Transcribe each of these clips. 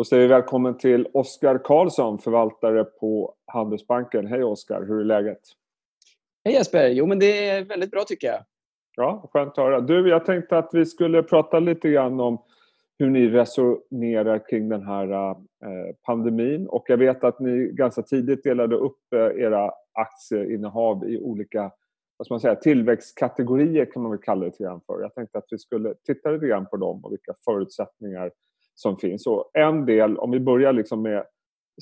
Då säger vi välkommen till Oskar Karlsson, förvaltare på Handelsbanken. Hej Oskar, hur är läget? Hej Jesper! Jo men det är väldigt bra tycker jag. Ja, skönt att höra. Du, jag tänkte att vi skulle prata lite grann om hur ni resonerar kring den här eh, pandemin. Och jag vet att ni ganska tidigt delade upp eh, era aktieinnehav i olika vad ska man säga, tillväxtkategorier kan man väl kalla det grann för. Jag tänkte att vi skulle titta lite grann på dem och vilka förutsättningar som finns. Och en del, om vi börjar liksom med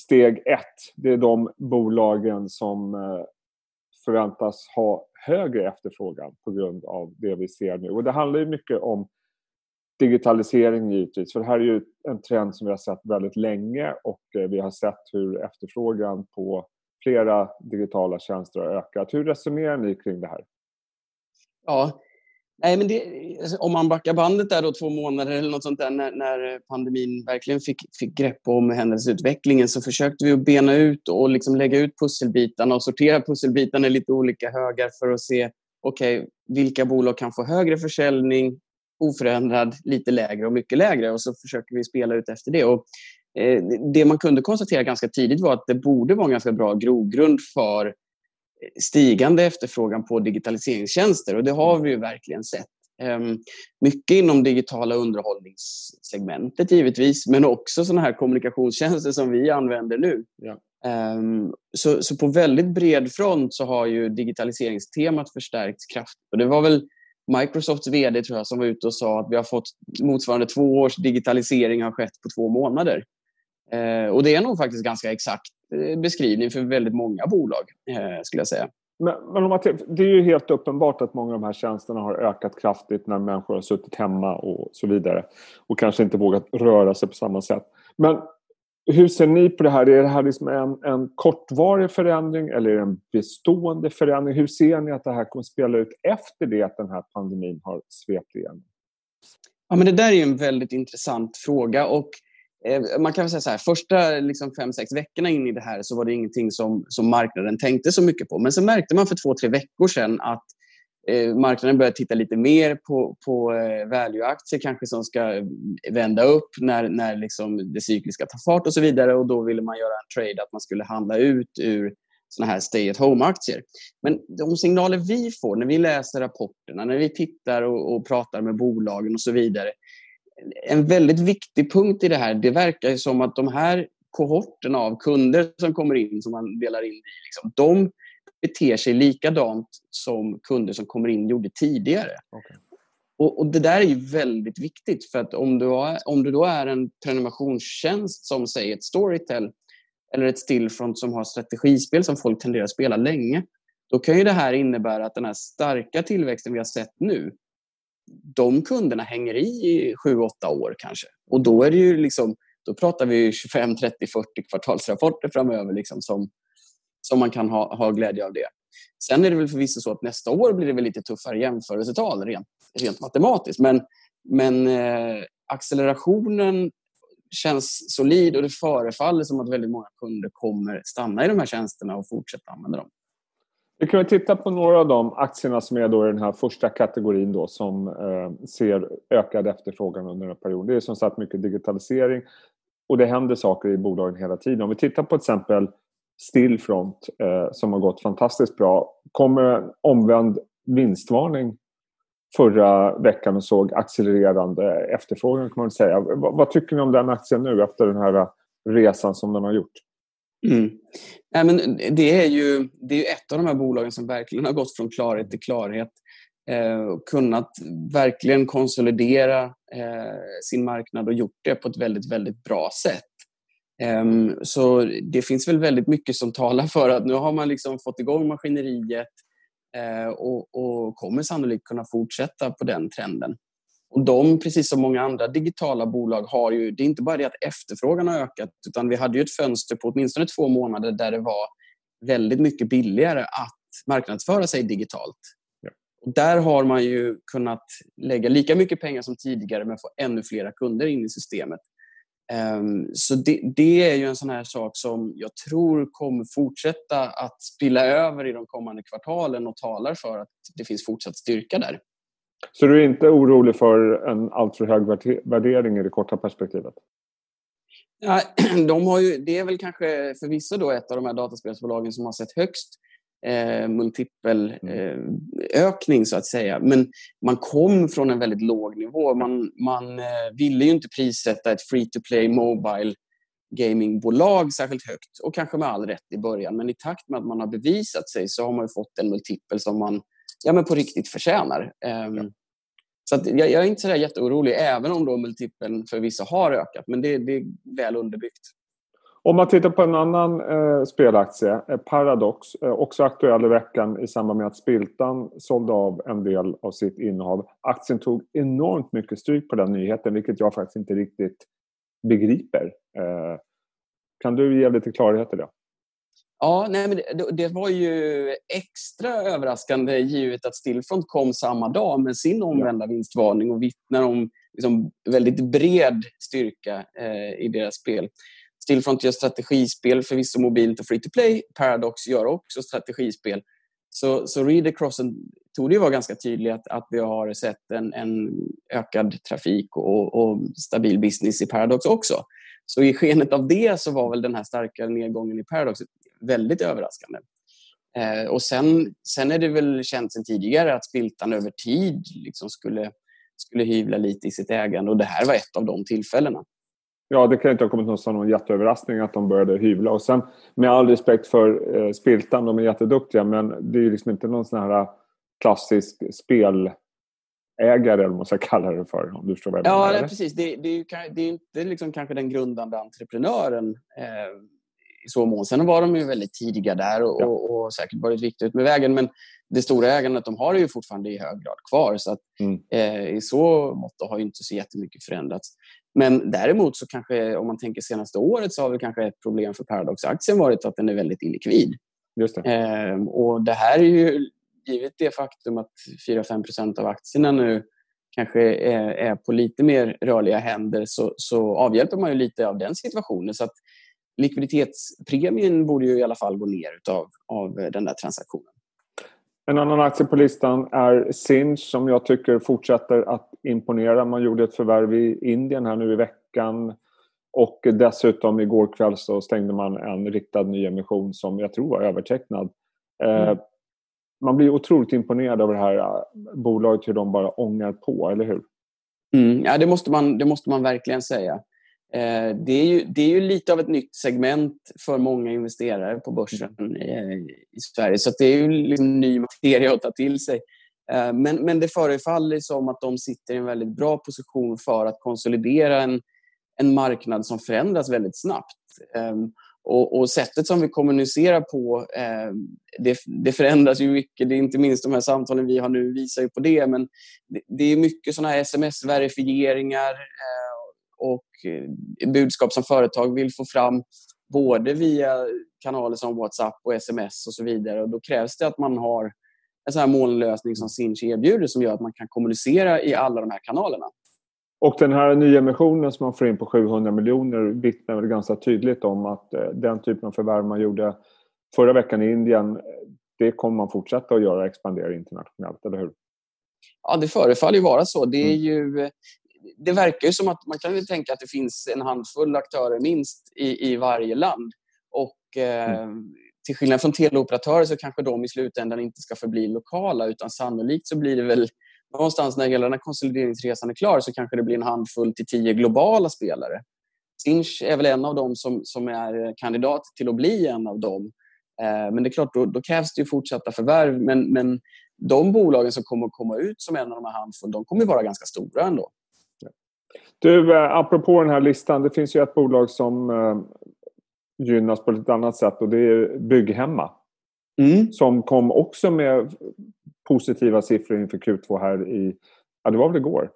steg ett, det är de bolagen som eh, förväntas ha högre efterfrågan på grund av det vi ser nu. Och det handlar ju mycket om digitalisering givetvis, för det här är ju en trend som vi har sett väldigt länge och eh, vi har sett hur efterfrågan på flera digitala tjänster har ökat. Hur resonerar ni kring det här? Ja, Nej, men det, om man backar bandet där då två månader eller något sånt där när, när pandemin verkligen fick, fick grepp om händelseutvecklingen så försökte vi att bena ut och liksom lägga ut pusselbitarna och sortera pusselbitarna i lite olika högar för att se okay, vilka bolag kan få högre försäljning, oförändrad, lite lägre och mycket lägre och så försöker vi spela ut efter det. Och, eh, det man kunde konstatera ganska tidigt var att det borde vara en ganska bra grogrund för stigande efterfrågan på digitaliseringstjänster och det har vi ju verkligen sett. Ehm, mycket inom digitala underhållningssegmentet givetvis, men också sådana här kommunikationstjänster som vi använder nu. Ja. Ehm, så, så, på väldigt bred front så har ju digitaliseringstemat förstärkts kraftigt. Och det var väl Microsofts VD tror jag som var ute och sa att vi har fått motsvarande två års digitalisering har skett på två månader. Ehm, och det är nog faktiskt ganska exakt Eh, beskrivning för väldigt många bolag, eh, skulle jag säga. Men, men om man, det är ju helt uppenbart att många av de här tjänsterna har ökat kraftigt när människor har suttit hemma och så vidare och kanske inte vågat röra sig på samma sätt. Men hur ser ni på det här? Är det här liksom en, en kortvarig förändring eller är det en bestående förändring? Hur ser ni att det här kommer att spela ut efter det att den här pandemin har svept igenom? Ja, men det där är en väldigt intressant fråga och Eh, Eh, man kan väl säga så här, första liksom fem, sex veckorna in i det här så var det ingenting som, som marknaden tänkte så mycket på. Men sen märkte man för två, tre veckor sedan att eh, marknaden började titta lite mer på, på eh, value-aktier kanske som ska vända upp när, när liksom det cykliska tar fart och så vidare. Och då ville man göra en trade att man skulle handla ut ur såna här stay at home-aktier. Men de signaler vi får när vi läser rapporterna, när vi tittar och, och pratar med bolagen och så vidare en väldigt viktig punkt i det här, det verkar som att de här kohorterna av kunder som kommer in, som man delar in i, liksom, de beter sig likadant som kunder som kommer in gjorde tidigare. Okay. Och, och, Det där är ju väldigt viktigt för att om du, har, om du då är en prenumerationstjänst som säger ett Storytel eller ett Stillfront som har strategispel som folk tenderar att spela länge, då kan ju det här innebära att den här starka tillväxten vi har sett nu, de kunderna hänger i 7-8 år kanske. Och då är det ju liksom, då pratar vi 25, 30, 40 kvartalsrapporter framöver liksom som, som man kan ha, ha glädje av det. Sen är det väl förvisso så att nästa år blir det väl lite tuffare jämförelsetal rent, rent matematiskt. Men, men eh, accelerationen känns solid och det förefaller som att väldigt många kunder kommer stanna i de här tjänsterna och fortsätta använda dem. Vi kan titta på några av de aktierna som är då i den här första kategorin då, som eh, ser ökad efterfrågan under en period. Det är som sagt mycket digitalisering och det händer saker i bolagen hela tiden. Om vi tittar på till exempel Stillfront eh, som har gått fantastiskt bra. kommer en omvänd vinstvarning förra veckan och såg accelererande efterfrågan kan man säga. V vad tycker ni om den aktien nu efter den här resan som den har gjort? Mm. Nej, men det, är ju, det är ju ett av de här bolagen som verkligen har gått från klarhet till klarhet eh, och kunnat verkligen konsolidera eh, sin marknad och gjort det på ett väldigt, väldigt bra sätt. Eh, så det finns väl väldigt mycket som talar för att nu har man liksom fått igång maskineriet eh, och, och kommer sannolikt kunna fortsätta på den trenden. Och de, precis som många andra digitala bolag, har ju... Det är inte bara det att efterfrågan har ökat utan vi hade ju ett fönster på åtminstone två månader där det var väldigt mycket billigare att marknadsföra sig digitalt. Ja. Och där har man ju kunnat lägga lika mycket pengar som tidigare men få ännu flera kunder in i systemet. Um, så det, det, är ju en sån här sak som jag tror kommer fortsätta att spilla över i de kommande kvartalen och talar för att det finns fortsatt styrka där. Så du är inte orolig för en alltför hög värdering i det korta perspektivet? Ja, de har ju, det är väl kanske förvisso då ett av de här dataspelsbolagen som har sett högst eh, multipelökning, mm. eh, så att säga. Men man kom från en väldigt låg nivå. Man, man eh, ville ju inte prissätta ett free-to-play mobile gamingbolag särskilt högt och kanske med all rätt i början. Men i takt med att man har bevisat sig så har man fått en multipel som man ja, men på riktigt förtjänar. Um, ja. Så jag, jag, är inte så jätteorolig, även om då multipeln för vissa har ökat. Men det, det är väl underbyggt. Om man tittar på en annan eh, spelaktie, eh, Paradox, eh, också aktuell i veckan i samband med att Spiltan sålde av en del av sitt innehav. Aktien tog enormt mycket stryk på den nyheten, vilket jag faktiskt inte riktigt begriper. Eh, kan du ge lite klarhet i det? Ja, nej, men det, det, var ju extra överraskande givet att Stillfront kom samma dag med sin omvända ja. vinstvarning och vittnar om liksom, väldigt bred styrka eh, i deras spel. Stillfront gör strategispel, förvisso mobilt och free to play. Paradox gör också strategispel. Så, så read acrossen tog det vara ganska tydligt att, att vi har sett en, en ökad trafik och, och, stabil business i Paradox också. Så i skenet av det så var väl den här starka nedgången i Paradox väldigt överraskande. Eh, och sen, sen är det väl känt sedan tidigare att Spiltan över tid liksom skulle, skulle hyvla lite i sitt ägande och det här var ett av de tillfällena. Ja, det kan inte ha kommit som någon jätteöverraskning att de började hyvla. Och sen med all respekt för eh, Spiltan, de är jätteduktiga men det är liksom inte någon sån här klassisk spelägare eller vad man ska kalla det för. Om du förstår vad jag menar. Ja, precis. Det, det, är ju, det är inte liksom kanske den grundande entreprenören eh, i så mån. Sen var de ju väldigt tidiga där och, ja. och, och säkert varit viktigt ut med vägen. Men det stora ägandet de har är ju fortfarande i hög grad kvar. Så att, mm. eh, i så mått har inte så jättemycket förändrats. Men däremot så kanske om man tänker senaste året så har väl kanske ett problem för Paradox-aktien varit att den är väldigt illikvid. Just det. Eh, och det här är ju givet det faktum att 4-5% av aktierna nu kanske är, är, på lite mer rörliga händer så, så avhjälper man ju lite av den situationen. Så att likviditetspremien borde ju i alla fall gå ner utav, av den där transaktionen. En annan aktie på listan är Sinch som jag tycker fortsätter att imponera. Man gjorde ett förvärv i Indien här nu i veckan. Och dessutom igår kväll så stängde man en riktad nyemission som jag tror var övertecknad. Eh, mm. Man blir otroligt imponerad av det här eh, bolaget, hur de bara ångar på, eller hur? Mm, ja, det måste, man, det måste man verkligen säga. Eh, det är, ju, det är ju lite av ett nytt segment för många investerare på börsen eh, i Sverige. Så det är ju liksom ny materia att ta till sig. Eh, men, men det förefaller som att de sitter i en väldigt bra position för att konsolidera en, en marknad som förändras väldigt snabbt. Ehm, och, och sättet som vi kommunicerar på, ehm, det, det, förändras ju mycket. Det är inte minst de här samtalen vi har nu visar ju på det. Men det, det är mycket sådana här sms-verifieringar och eh, budskap som företag vill få fram både via kanaler som WhatsApp och sms och så vidare. Och då krävs det att man har en sån här molnlösning som Sinch erbjuder som gör att man kan kommunicera i alla de här kanalerna. Och den här nyemissionen som man får in på 700 miljoner vittnar väl ganska tydligt om att eh, den typen av förvärv man gjorde förra veckan i Indien, det kommer man fortsätta att göra, expandera internationellt, eller hur? Ja, det förefaller ju vara så. Det är mm. ju det verkar ju som att man kan ju tänka att det finns en handfull aktörer minst i, i varje land. Och eh, mm. till skillnad från teleoperatörer så kanske de i slutändan inte ska förbli lokala utan sannolikt så blir det väl någonstans när hela den här konsolideringsresan är klar så kanske det blir en handfull till tio globala spelare. Sinch är väl en av dem som, som är kandidat till att bli en av dem. Eh, men det är klart, då, då, krävs det ju fortsatta förvärv. Men, men de bolagen som kommer att komma ut som en av de här handfull, de kommer att vara ganska stora ändå. Du, eh, apropå den här listan. Det finns ju ett bolag som eh, gynnas på ett annat sätt och det är Bygghemma. Mm. Som kom också med positiva siffror inför Q2 här i, ja det var väl igår.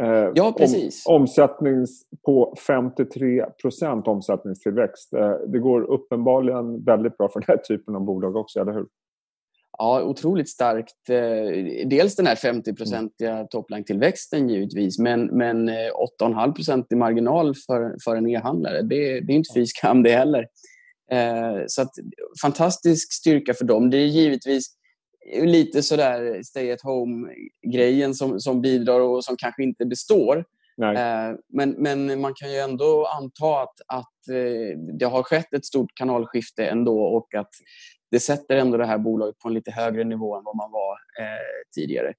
Eh, ja, precis. Om, omsättning på 53 procent omsättningstillväxt. Eh, det går uppenbarligen väldigt bra för den här typen av bolag också, eller hur? Ja, otroligt starkt. Eh, dels den här 50-procentiga mm. topline-tillväxten givetvis, men, men 8,5 eh, i marginal för, för en e-handlare. Det, det är inte fy skam det heller. Eh, så att, fantastisk styrka för dem. Det är givetvis lite sådär stay at home-grejen som, som bidrar och som kanske inte består. Men, men man kan ju ändå anta att, att det har skett ett stort kanalskifte ändå och att det sätter ändå det här bolaget på en lite högre nivå än vad man var eh, tidigare.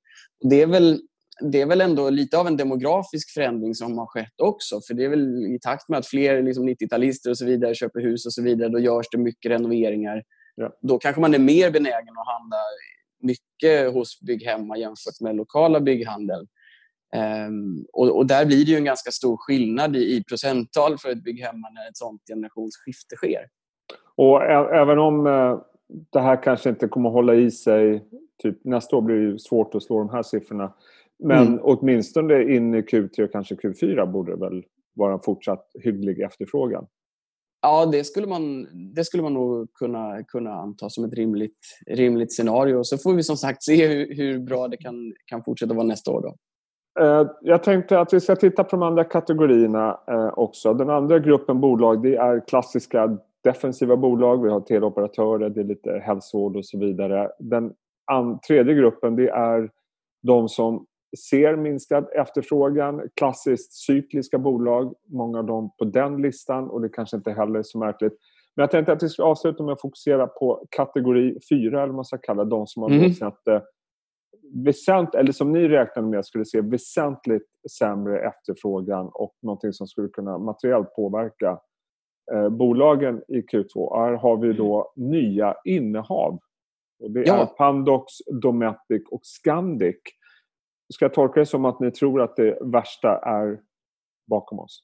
Det är, väl, det är väl ändå lite av en demografisk förändring som har skett också. För det är väl i takt med att fler liksom 90-talister och så vidare köper hus och så vidare, då görs det mycket renoveringar. Ja. Då kanske man är mer benägen att handla mycket hos Bygghemma jämfört med lokala bygghandel. Um, och, och, där blir det ju en ganska stor skillnad i, i procenttal för ett Bygghemma när ett sånt generationsskifte sker. Och även om uh, det här kanske inte kommer att hålla i sig, typ, nästa år blir det svårt att slå de här siffrorna. Men mm. åtminstone in i Q3 och kanske Q4 borde det väl vara en fortsatt hygglig efterfrågan. Ja, det skulle man, det skulle man nog kunna, kunna anta som ett rimligt, rimligt scenario. Så får vi som sagt se hur, hur bra det kan, kan fortsätta vara nästa år. Då. Eh, jag tänkte att vi ska titta på de andra kategorierna eh, också. Den andra gruppen bolag det är klassiska defensiva bolag. Vi har teleoperatörer, det är lite hälsovård och så vidare. Den tredje gruppen det är de som ser minskad efterfrågan. Klassiskt cykliska bolag, många av dem på den listan och det kanske inte heller är så märkligt. Men jag tänkte att vi ska avsluta med att fokusera på kategori 4, eller vad man ska kalla de som har mm. sett eh, väsent, eller som ni räknade med skulle se väsentligt sämre efterfrågan och någonting som skulle kunna materiellt påverka bolagen i Q2. Här har vi då nya innehav. Och det ja. är Pandox, Dometic och Scandic. Ska jag tolka det som att ni tror att det värsta är bakom oss?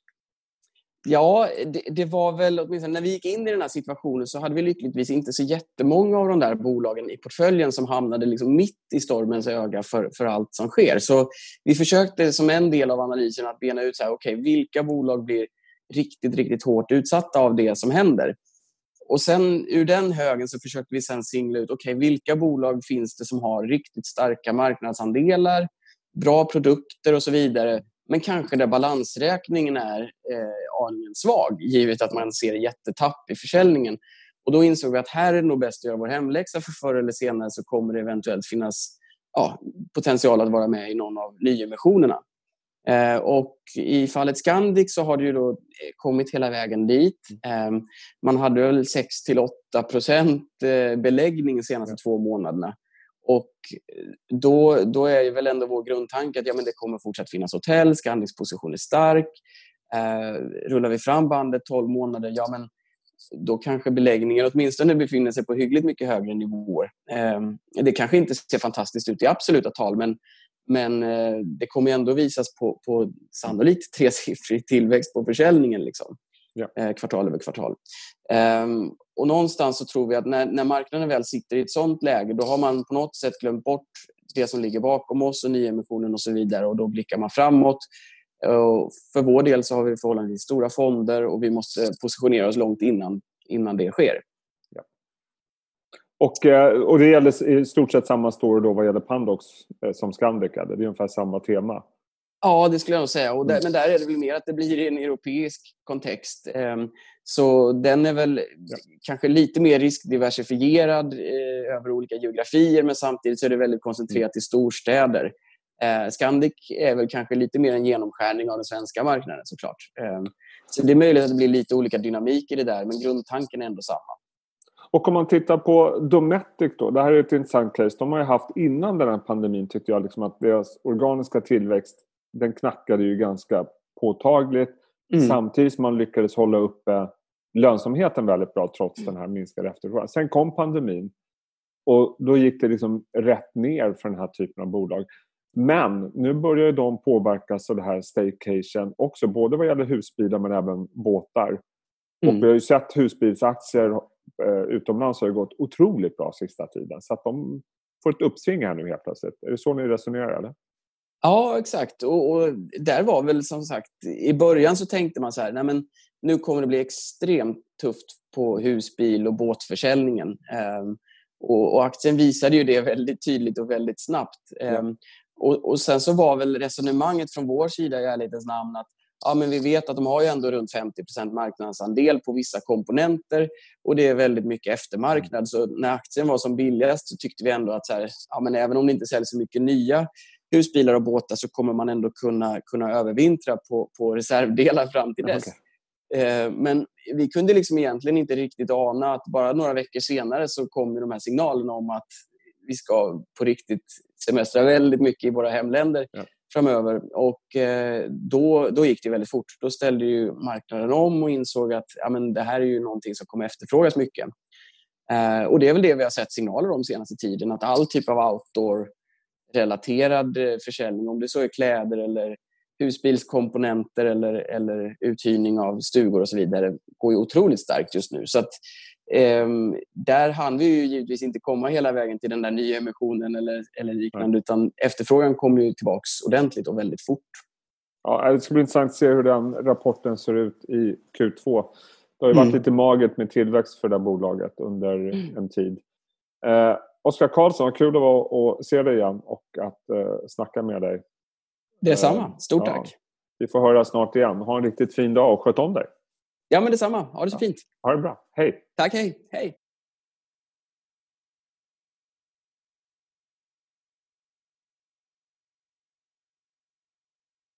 Ja, det, det, var väl åtminstone när vi gick in i den här situationen så hade vi lyckligtvis inte så jättemånga av de där bolagen i portföljen som hamnade liksom mitt i stormens öga för, för allt som sker. Så vi försökte som en del av analysen att bena ut så här, okay, vilka bolag blir riktigt, riktigt hårt utsatta av det som händer. Och sen ur den högen så försökte vi sen singla ut okay, vilka bolag finns det som har riktigt starka marknadsandelar, bra produkter och så vidare men kanske där balansräkningen är eh, aningen svag givet att man ser jättetapp i försäljningen. Och då insåg vi att här är det nog bäst att göra vår hemläxa för förr eller senare så kommer det eventuellt finnas ja, potential att vara med i någon av nyemissionerna. Eh, och I fallet Scandic så har det ju då eh, kommit hela vägen dit. Eh, man hade väl 6 8 procent eh, beläggning de senaste två månaderna. Och då, då är väl ändå vår grundtanke att ja, men det kommer fortsatt finnas hotell, Scandics position är stark. Rullar vi fram bandet 12 månader, ja men då kanske beläggningen åtminstone befinner sig på hyggligt mycket högre nivåer. Eh, det kanske inte ser fantastiskt ut i absoluta tal, men, men eh, det kommer ändå visas på, på sannolikt tresiffrig tillväxt på försäljningen. Liksom ja. Eh, kvartal över kvartal. Ehm, och någonstans så tror vi att när, när marknaden väl sitter i ett sånt läge då har man på något sätt glömt bort det som ligger bakom oss och nyemissionen och så vidare och då blickar man framåt. Och för vår del så har vi förhållandevis stora fonder och vi måste positionera oss långt innan, innan det sker. Och, eh, och det gäller i stort sett samma story då vad gäller Pandox eh, som Scandic hade. Det är ungefär samma tema. Ja, det skulle jag nog säga. Och där, mm. men där är det väl mer att det blir i en europeisk kontext. Ehm, så den är väl ja. kanske lite mer riskdiversifierad eh, över olika geografier men samtidigt så är det väldigt koncentrerat mm. till storstäder. Scandic är väl kanske lite mer en genomskärning av den svenska marknaden såklart. Ehm, så det är möjligt att det blir lite olika dynamik i det där men grundtanken är ändå samma. Och om man tittar på Dometic då, det här är ett intressant case. De har ju haft innan den här pandemin tyckte jag liksom att deras organiska tillväxt den knackade ju ganska påtagligt. Mm. Samtidigt som man lyckades hålla uppe lönsamheten väldigt bra trots mm. den här minskade efterfrågan. Sen kom pandemin och då gick det liksom rätt ner för den här typen av bolag. Men nu börjar de påverkas av det här staycation också, både vad gäller husbilar men även båtar. Mm. Och vi har ju sett husbilsaktier utomlands har gått otroligt bra sista tiden. Så att de får ett uppsving här nu helt plötsligt. Är det så ni resonerar? Eller? Ja, exakt. Och, och, där var väl som sagt, i början så tänkte man så här, nej men nu kommer det bli extremt tufft på husbil och båtförsäljningen. Um, och, och, aktien visade ju det väldigt tydligt och väldigt snabbt. Um, och, och, sen så var väl resonemanget från vår sida i ärlighetens namn att ja, men vi vet att de har ju ändå runt 50% marknadsandel på vissa komponenter och det är väldigt mycket eftermarknad. Så när aktien var som billigast så tyckte vi ändå att så här, ja, men även om det inte säljs så mycket nya husbilar och båtar så kommer man ändå kunna, kunna övervintra på, på reservdelar fram till dess. Okay. Men vi kunde liksom egentligen inte riktigt ana att bara några veckor senare så kom de här signalerna om att vi ska på riktigt semestra väldigt mycket i våra hemländer ja framöver. Och eh, då, då gick det väldigt fort. Då ställde ju marknaden om och insåg att ja, men det här är ju någonting som kommer efterfrågas mycket. Eh, och det är väl det vi har sett signaler om senaste tiden, att all typ av outdoor-relaterad eh, försäljning, om det så är kläder eller husbilskomponenter eller, eller uthyrning av stugor och så vidare, går ju otroligt starkt just nu. Så att Um, där hann vi ju givetvis inte komma hela vägen till den där nya emissionen eller, eller liknande, mm. utan efterfrågan kom ju tillbaks ordentligt och väldigt fort. Ja, det ska bli intressant att se hur den rapporten ser ut i Q2. Det har ju varit mm. lite magert med tillväxt för det bolaget under mm. en tid. Eh, Oskar Karlsson, kul att, vara, se dig igen och att eh, snacka med dig. Detsamma. Eh, Stort tack. Ja, vi får höra snart igen. Ha en riktigt fin dag och sköt om dig. Ja, men detsamma. Ha det så fint. Ha det bra. Hej. Tack, hej. Hej.